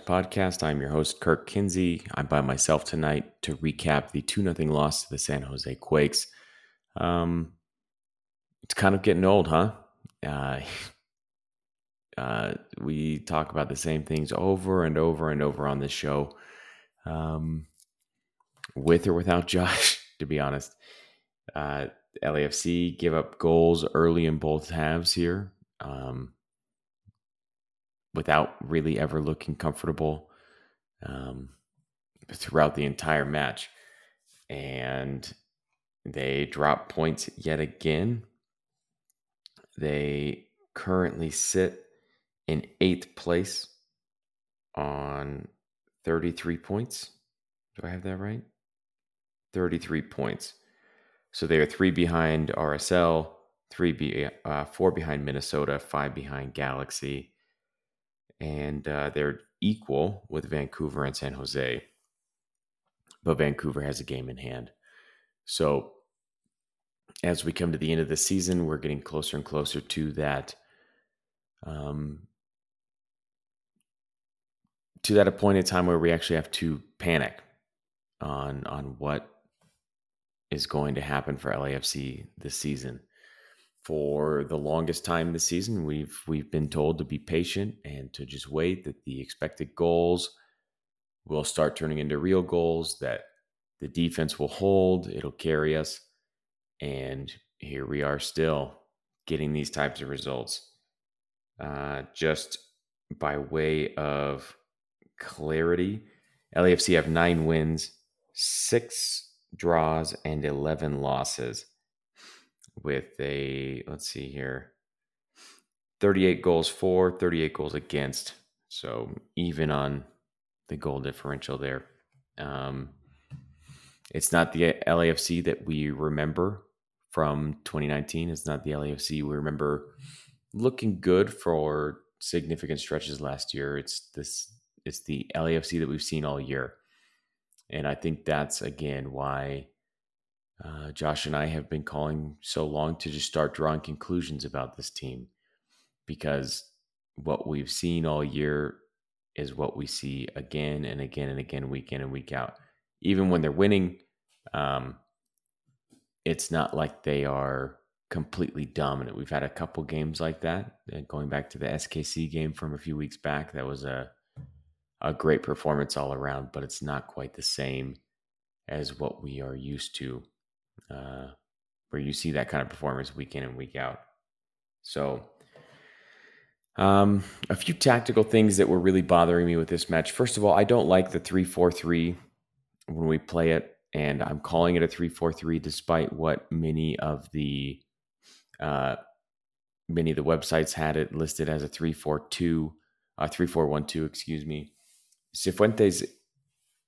Podcast. I'm your host, Kirk Kinsey. I'm by myself tonight to recap the 2 0 loss to the San Jose Quakes. Um, it's kind of getting old, huh? Uh, uh, we talk about the same things over and over and over on this show, um, with or without Josh, to be honest. Uh, LAFC give up goals early in both halves here. Um, without really ever looking comfortable um, throughout the entire match. And they drop points yet again. They currently sit in eighth place on 33 points. Do I have that right? 33 points. So they are three behind RSL, three be, uh, four behind Minnesota, five behind Galaxy, and uh, they're equal with Vancouver and San Jose. But Vancouver has a game in hand. So as we come to the end of the season, we're getting closer and closer to that. Um, to that appointed time where we actually have to panic on on what is going to happen for LAFC this season for the longest time this season we've we've been told to be patient and to just wait that the expected goals will start turning into real goals that the defense will hold it'll carry us and here we are still getting these types of results. Uh, just by way of clarity lafc have nine wins six draws and 11 losses with a let's see here 38 goals for 38 goals against. So even on the goal differential there. Um, it's not the LAFC that we remember from 2019 it's not the LAFC we remember looking good for significant stretches last year. It's this it's the LAFC that we've seen all year. And I think that's again why uh, Josh and I have been calling so long to just start drawing conclusions about this team because what we've seen all year is what we see again and again and again, week in and week out. Even when they're winning, um, it's not like they are completely dominant. We've had a couple games like that. Uh, going back to the SKC game from a few weeks back, that was a a great performance all around, but it's not quite the same as what we are used to uh, where you see that kind of performance week in and week out. So, um, a few tactical things that were really bothering me with this match. First of all, I don't like the 3 4 3 when we play it, and I'm calling it a 3 4 3 despite what many of the uh, many of the websites had it listed as a 3 4 2, uh, 3 4 1 2, excuse me. Cifuentes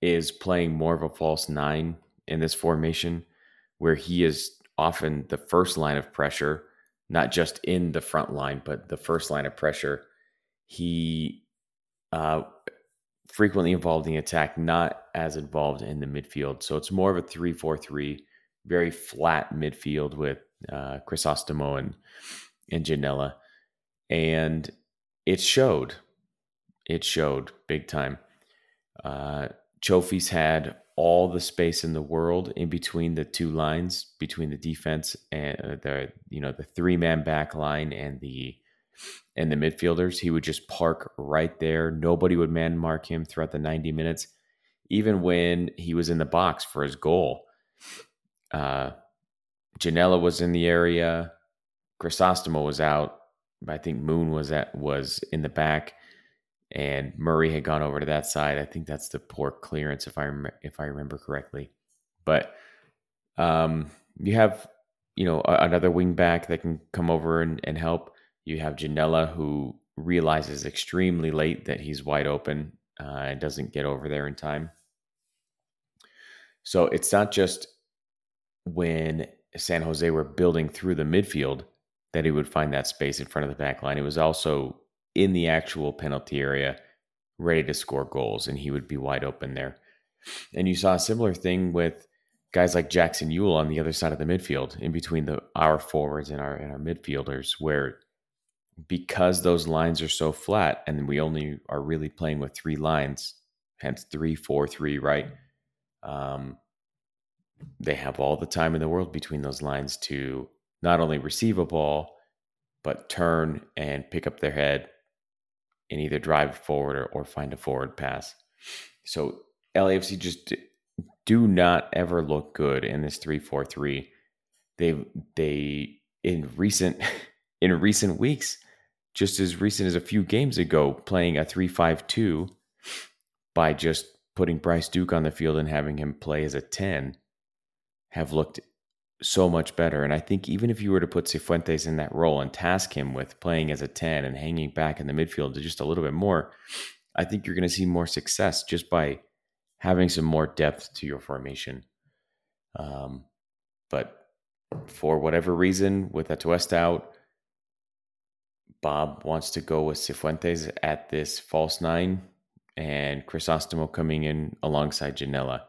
is playing more of a false nine in this formation where he is often the first line of pressure, not just in the front line, but the first line of pressure. He uh, frequently involved in the attack, not as involved in the midfield. So it's more of a 3 4 3, very flat midfield with uh, Crisostomo and, and Ginella. And it showed. It showed big time. Uh, Chofis had all the space in the world in between the two lines, between the defense and uh, the you know the three man back line and the and the midfielders. He would just park right there. Nobody would man mark him throughout the 90 minutes, even when he was in the box for his goal. Uh, was in the area. Crisostomo was out. I think Moon was at was in the back and Murray had gone over to that side. I think that's the poor clearance, if I rem- if I remember correctly. But um, you have you know a- another wing back that can come over and, and help. You have Ginella who realizes extremely late that he's wide open uh, and doesn't get over there in time. So it's not just when San Jose were building through the midfield that he would find that space in front of the back line. It was also in the actual penalty area, ready to score goals, and he would be wide open there. And you saw a similar thing with guys like Jackson Yueill on the other side of the midfield, in between the our forwards and our and our midfielders, where because those lines are so flat and we only are really playing with three lines, hence three, four, three, right? Um, they have all the time in the world between those lines to not only receive a ball, but turn and pick up their head and either drive forward or, or find a forward pass. So LAFC just do not ever look good in this 3-4-3. They they in recent in recent weeks, just as recent as a few games ago, playing a 3-5-2 by just putting Bryce Duke on the field and having him play as a 10 have looked so much better. And I think even if you were to put Cifuentes in that role and task him with playing as a 10 and hanging back in the midfield just a little bit more, I think you're going to see more success just by having some more depth to your formation. Um, but for whatever reason, with Atuesta out, Bob wants to go with Cifuentes at this false nine and Crisostomo coming in alongside Ginella.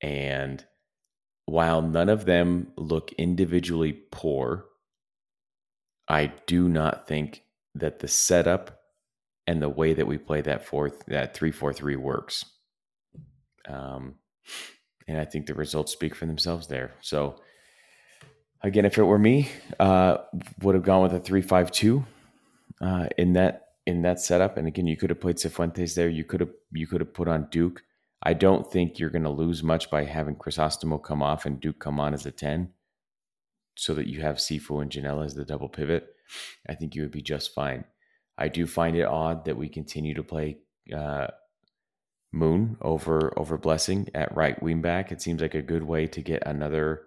And while none of them look individually poor, I do not think that the setup and the way that we play that fourth that three four three works. Um, and I think the results speak for themselves there. So again, if it were me, uh, would have gone with a three five two uh, in that in that setup. And again, you could have played Cifuentes there. You could have you could have put on Duke. I don't think you're going to lose much by having Crisostomo come off and Duke come on as a 10 so that you have Cifu and Ginella as the double pivot. I think you would be just fine. I do find it odd that we continue to play uh, Moon over over Blessing at right wing back. It seems like a good way to get another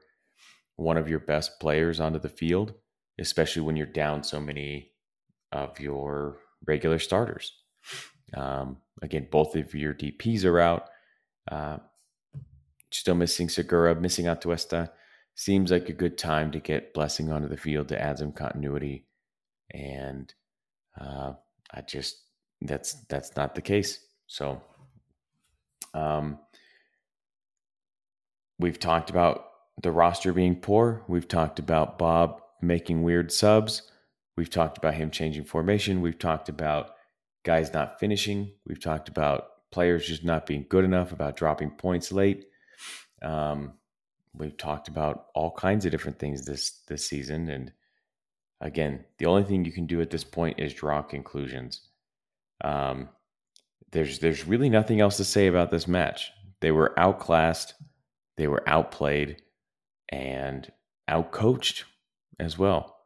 one of your best players onto the field, especially when you're down so many of your regular starters. Um, again, both of your DPs are out. Uh, still missing Segura, missing Atuesta. Seems like a good time to get Blessing onto the field to add some continuity. And uh, I just that's that's not the case. So um, we've talked about the roster being poor. We've talked about Bob making weird subs. We've talked about him changing formation. We've talked about guys not finishing. We've talked about players just not being good enough, about dropping points late. Um, we've talked about all kinds of different things this this season, and again, the only thing you can do at this point is draw conclusions. Um, there's there's really nothing else to say about this match. They were outclassed, they were outplayed, and outcoached as well.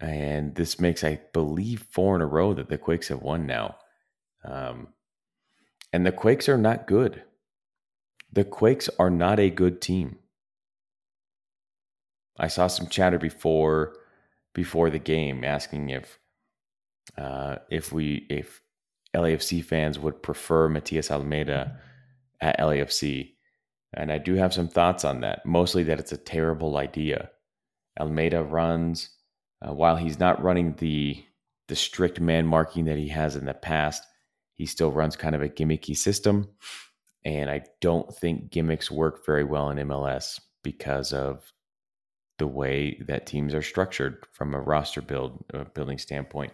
And this makes, I believe, four in a row that the Quakes have won now. Um, and the Quakes are not good. The Quakes are not a good team. I saw some chatter before before the game asking if uh, if we if LAFC fans would prefer Matias Almeyda at LAFC. And I do have some thoughts on that. Mostly that it's a terrible idea. Almeyda runs uh, while he's not running the the strict man marking that he has in the past. He still runs kind of a gimmicky system. And I don't think gimmicks work very well in MLS because of the way that teams are structured from a roster build building standpoint.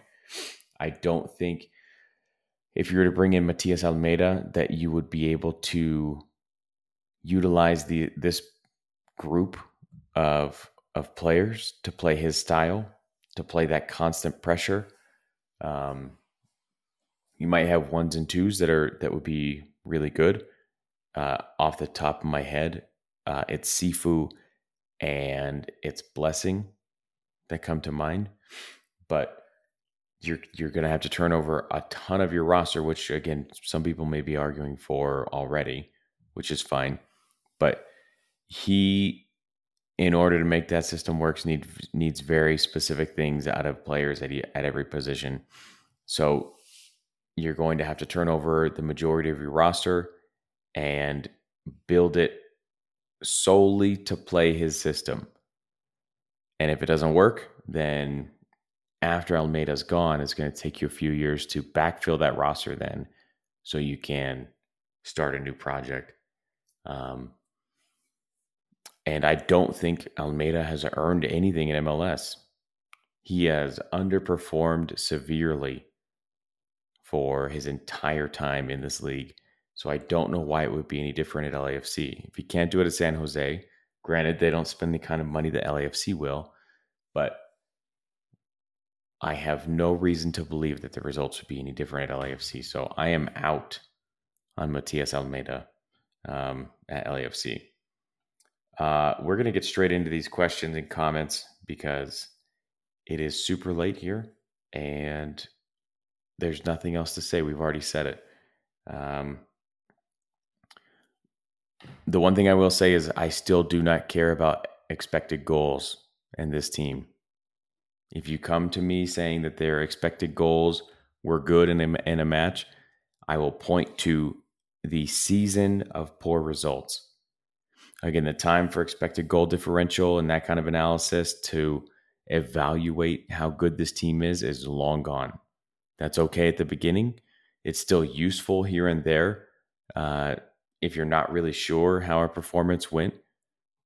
I don't think if you were to bring in Matias Almeyda that you would be able to utilize the this group of of players to play his style, to play that constant pressure. Um, you might have ones and twos that are that would be really good. Uh, off the top of my head, uh, it's Cifu and it's Blessing that come to mind. But you're you're going to have to turn over a ton of your roster, which again, some people may be arguing for already, which is fine. But he, in order to make that system work, need, needs very specific things out of players at at every position. So you're going to have to turn over the majority of your roster and build it solely to play his system. And if it doesn't work, then after Almeyda's gone, it's going to take you a few years to backfill that roster then so you can start a new project. Um, and I don't think Almeyda has earned anything in MLS. He has underperformed severely for his entire time in this league. So I don't know why it would be any different at LAFC. If he can't do it at San Jose, granted, they don't spend the kind of money that LAFC will, but I have no reason to believe that the results would be any different at LAFC. So I am out on Matias Almeyda um, at LAFC. Uh, we're going to get straight into these questions and comments because it is super late here and there's nothing else to say. We've already said it. Um, the one thing I will say is I still do not care about expected goals in this team. If you come to me saying that their expected goals were good in a, in a match, I will point to the season of poor results. Again, the time for expected goal differential and that kind of analysis to evaluate how good this team is is long gone. That's okay at the beginning. It's still useful here and there uh, if you're not really sure how our performance went.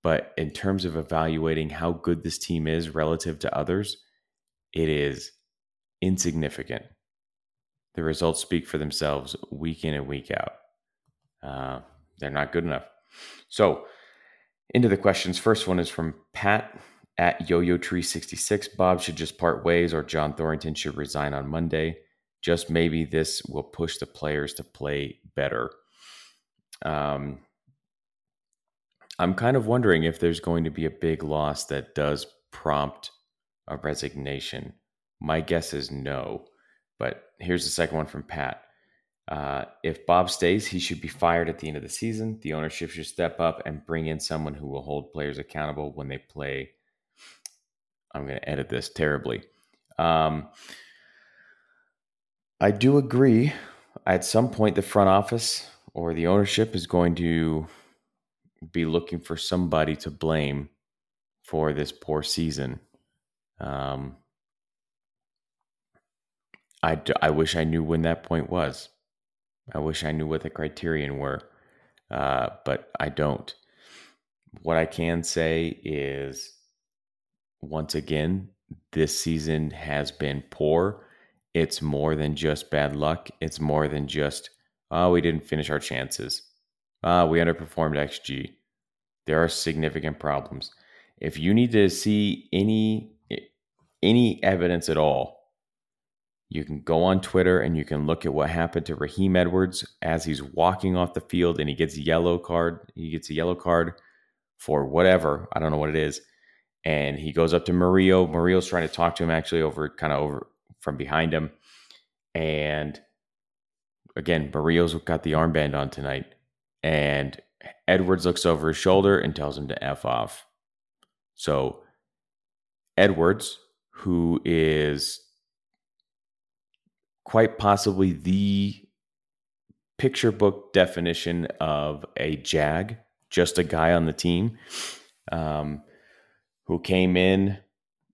But in terms of evaluating how good this team is relative to others, it is insignificant. The results speak for themselves week in and week out. Uh, they're not good enough. So, into the questions. First one is from Pat at YoYo Tree 66. Bob should just part ways, or John Thorrington should resign on Monday. Just maybe this will push the players to play better. Um, I'm kind of wondering if there's going to be a big loss that does prompt a resignation. My guess is no. But here's the second one from Pat. Uh, if Bob stays, he should be fired at the end of the season. The ownership should step up and bring in someone who will hold players accountable when they play. I'm going to edit this terribly. Um, I do agree. At some point, the front office or the ownership is going to be looking for somebody to blame for this poor season. Um, I, I wish I knew when that point was. I wish I knew what the criterion were, uh, but I don't. What I can say is, once again, this season has been poor. It's more than just bad luck. It's more than just, oh, we didn't finish our chances. Ah, we underperformed XG. There are significant problems. If you need to see any any evidence at all you can go on Twitter and you can look at what happened to Raheem Edwards as he's walking off the field and he gets a yellow card. He gets a yellow card for whatever. I don't know what it is. And he goes up to Murillo. Murillo's trying to talk to him actually over kind of over from behind him. And again, Murillo's got the armband on tonight. And Edwards looks over his shoulder and tells him to F off. So Edwards, who is quite possibly the picture book definition of a jag, just a guy on the team um, who came in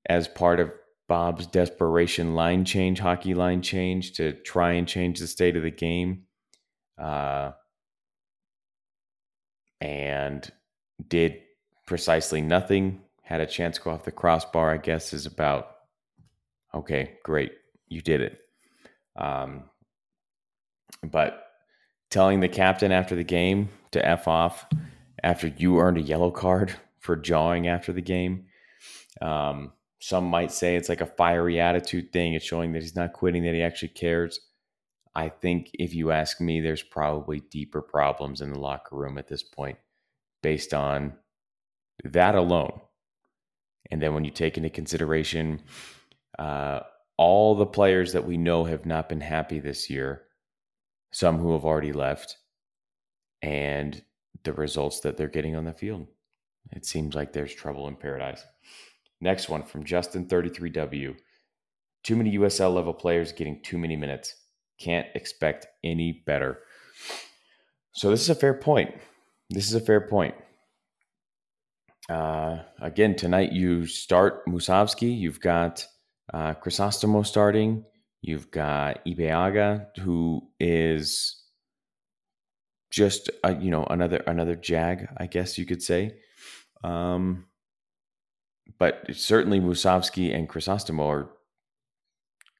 as part of Bob's desperation line change, hockey line change to try and change the state of the game. Uh, and did precisely nothing. Had a chance to go off the crossbar, I guess, is about okay, great, you did it. Um, but telling the captain after the game to F off after you earned a yellow card for jawing after the game. Um, some might say it's like a fiery attitude thing. It's showing that he's not quitting, that he actually cares. I think if you ask me, there's probably deeper problems in the locker room at this point based on that alone. And then when you take into consideration uh, all the players that we know have not been happy this year, some who have already left, and the results that they're getting on the field. It seems like there's trouble in paradise. Next one from Justin33W. Too many USL level players getting too many minutes. Can't expect any better. So, this is a fair point. This is a fair point. Uh, again, tonight you start Musovski. You've got uh, Crisostomo starting. You've got Ibeagha, who is just a, you know another another jag, I guess you could say. Um, but certainly Musovski and Crisostomo are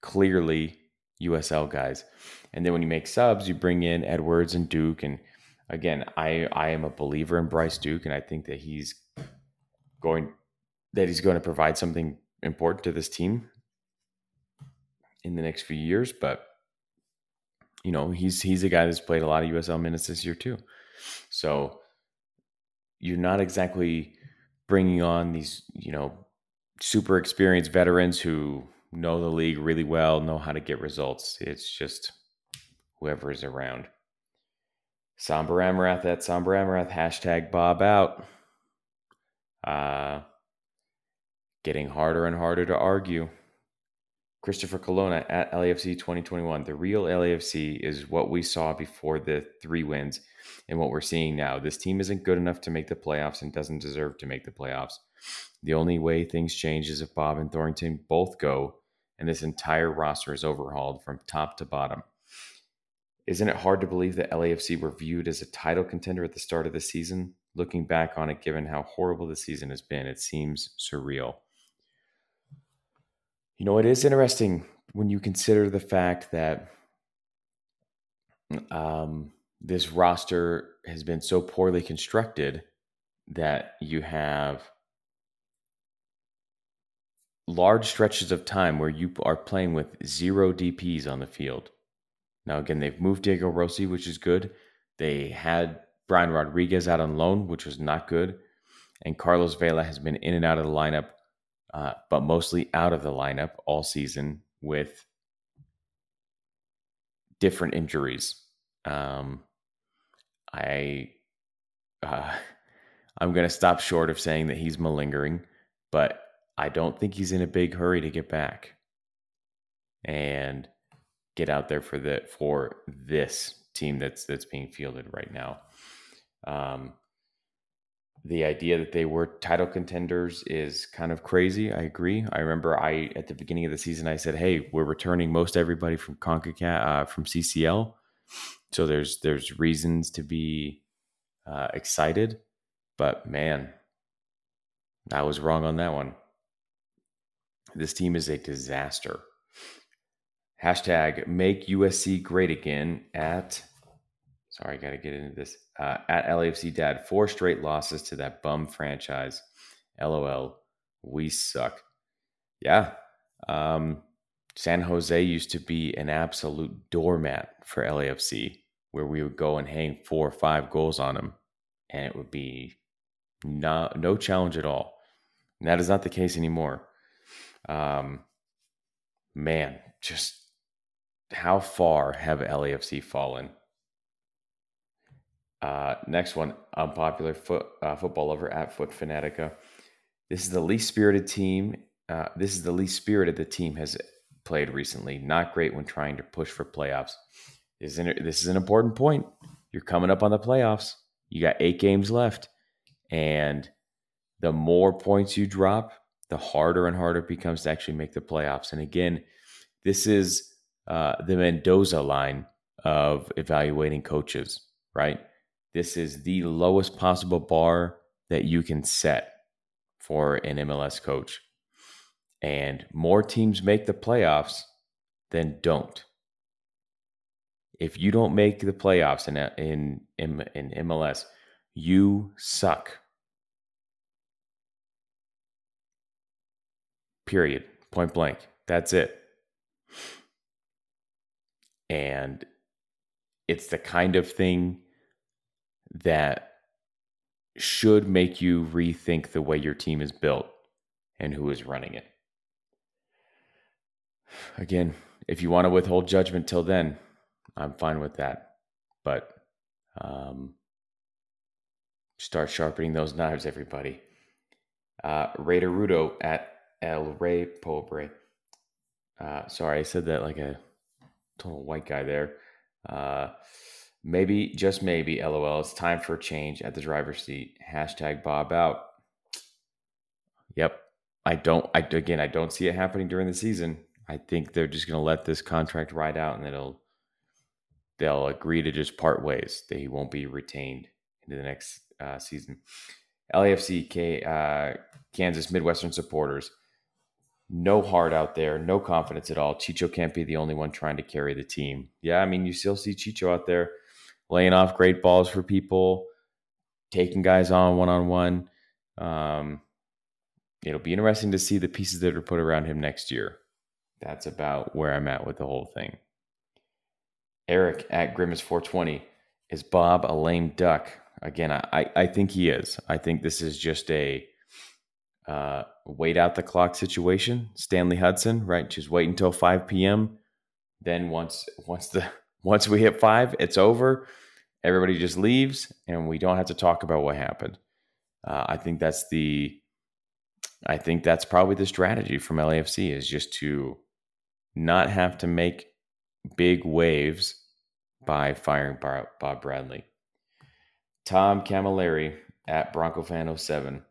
clearly USL guys. And then when you make subs, you bring in Edwards and Duke. And again, I I am a believer in Bryce Duke, and I think that he's going that he's going to provide something important to this team in the next few years. But you know, he's he's a guy that's played a lot of USL minutes this year too. So you're not exactly bringing on these, you know, super experienced veterans who know the league really well, know how to get results. It's just whoever is around. Somber Amarath at Somber Amarath, hashtag Bob out. Uh, getting harder and harder to argue. Christopher Colonna at LAFC 2021. The real LAFC is what we saw before the three wins and what we're seeing now. This team isn't good enough to make the playoffs and doesn't deserve to make the playoffs. The only way things change is if Bob and Thornton both go and this entire roster is overhauled from top to bottom. Isn't it hard to believe that LAFC were viewed as a title contender at the start of the season? Looking back on it, given how horrible the season has been, it seems surreal. You know, it is interesting when you consider the fact that um, this roster has been so poorly constructed that you have large stretches of time where you are playing with zero DPs on the field. Now, again, they've moved Diego Rossi, which is good. They had Brian Rodriguez out on loan, which was not good. And Carlos Vela has been in and out of the lineup, uh, but mostly out of the lineup all season with different injuries. Um, I, uh, I'm going to stop short of saying that he's malingering, but I don't think he's in a big hurry to get back and get out there for the for this team that's that's being fielded right now. Um, the idea that they were title contenders is kind of crazy. I agree. I remember I at the beginning of the season I said, "Hey, we're returning most everybody from Concacaf uh, from CCL, so there's there's reasons to be uh, excited." But man, I was wrong on that one. This team is a disaster. Hashtag make USC great again at, sorry, I got to get into this, uh, at LAFC Dad. Four straight losses to that bum franchise. LOL. We suck. Yeah. Um, San Jose used to be an absolute doormat for LAFC, where we would go and hang four or five goals on them, and it would be no, no challenge at all. And that is not the case anymore. Um, man, just how far have LAFC fallen? Uh, next one, unpopular foot uh, football lover at Foot Fanatica. This is the least spirited team. Uh, this is the least spirited the team has played recently. Not great when trying to push for playoffs. Isn't it, this is an important point. You're coming up on the playoffs. You got eight games left, and the more points you drop, the harder and harder it becomes to actually make the playoffs. And again, this is uh, the Mendoza line of evaluating coaches, right? This is the lowest possible bar that you can set for an MLS coach. And more teams make the playoffs than don't. If you don't make the playoffs in in in, in MLS, you suck. Period. Point blank. That's it. And it's the kind of thing that should make you rethink the way your team is built and who is running it. Again, if you want to withhold judgment till then, I'm fine with that. But um, start sharpening those knives, everybody. Uh, Rudo at El Rey Pobre. Uh, sorry, I said that like a total white guy there. Uh, maybe, just maybe, lol, it's time for a change at the driver's seat. Hashtag Bob out. Yep. I don't, I, again, I don't see it happening during the season. I think they're just going to let this contract ride out and it'll, they'll agree to just part ways. They won't be retained into the next uh, season. LAFC, K, uh, Kansas Midwestern supporters, no heart out there, no confidence at all. Chicho can't be the only one trying to carry the team. Yeah, I mean, you still see Chicho out there laying off great balls for people, taking guys on one on one. It'll be interesting to see the pieces that are put around him next year. That's about where I'm at with the whole thing. Eric at Grimace420 is Bob a lame duck? Again, I, I think he is. I think this is just a uh, wait out the clock situation. Stanley Hudson, right? Just wait until 5 p.m. Then once once the once we hit five, it's over. Everybody just leaves, and we don't have to talk about what happened. Uh, I think that's the I think that's probably the strategy from LAFC is just to not have to make big waves by firing Bob Bradley. Tom Camilleri at Bronco Fan 07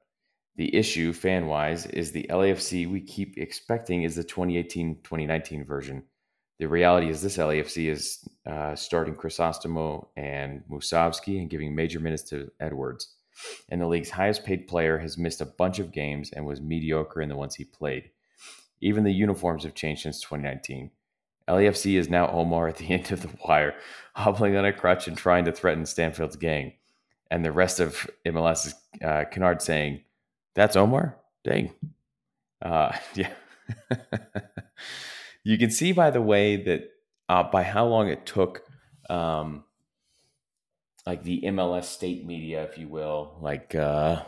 the issue, fan wise, is the LAFC we keep expecting is the 2018 2019 version. The reality is this LAFC is uh, starting Crisostomo and Musovski and giving major minutes to Edwards. And the league's highest paid player has missed a bunch of games and was mediocre in the ones he played. Even the uniforms have changed since 2019. LAFC is now Omar at the end of the wire, hobbling on a crutch and trying to threaten Stanfield's gang. And the rest of MLS is uh, Kenard saying, that's Omar. Dang. Uh, yeah. you can see by the way that uh, by how long it took, um, like the MLS state media, if you will, like uh,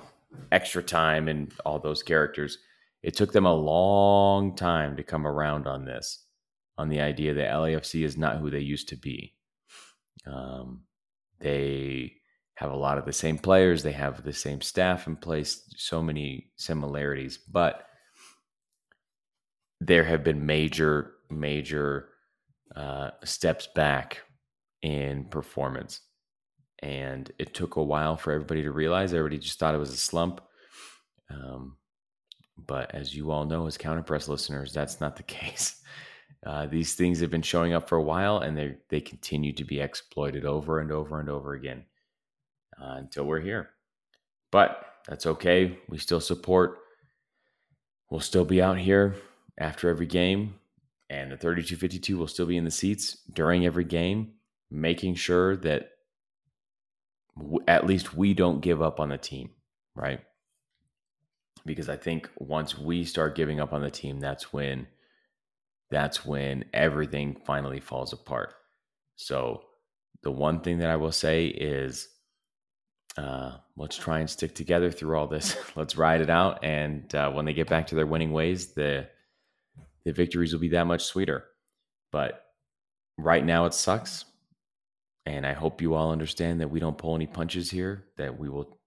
extra time and all those characters. It took them a long time to come around on this, on the idea that LAFC is not who they used to be. Um, they have a lot of the same players, they have the same staff in place, so many similarities, but there have been major, major uh, steps back in performance. And it took a while for everybody to realize. Everybody just thought it was a slump. Um, but as you all know, as counterpress listeners, that's not the case. Uh, these things have been showing up for a while, and they they continue to be exploited over and over and over again uh, until we're here. But that's okay. We still support. We'll still be out here after every game, and the 3252 will still be in the seats during every game, making sure that w- at least we don't give up on the team, right? Because I think once we start giving up on the team, that's when that's when everything finally falls apart. So the one thing that I will say is uh, let's try and stick together through all this. let's ride it out, and uh, when they get back to their winning ways, the the victories will be that much sweeter. But right now, it sucks, and I hope you all understand that we don't pull any punches here. That we will.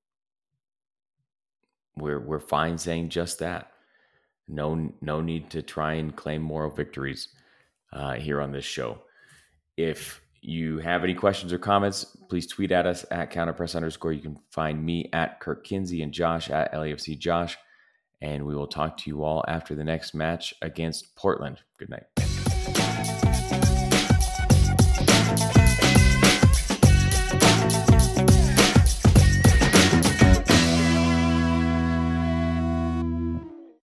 We're we're fine saying just that. No no need to try and claim moral victories uh, here on this show. If you have any questions or comments, please tweet at us at counterpress underscore. You can find me at Kirk Kinsey and Josh at LAFC Josh. And we will talk to you all after the next match against Portland. Good night.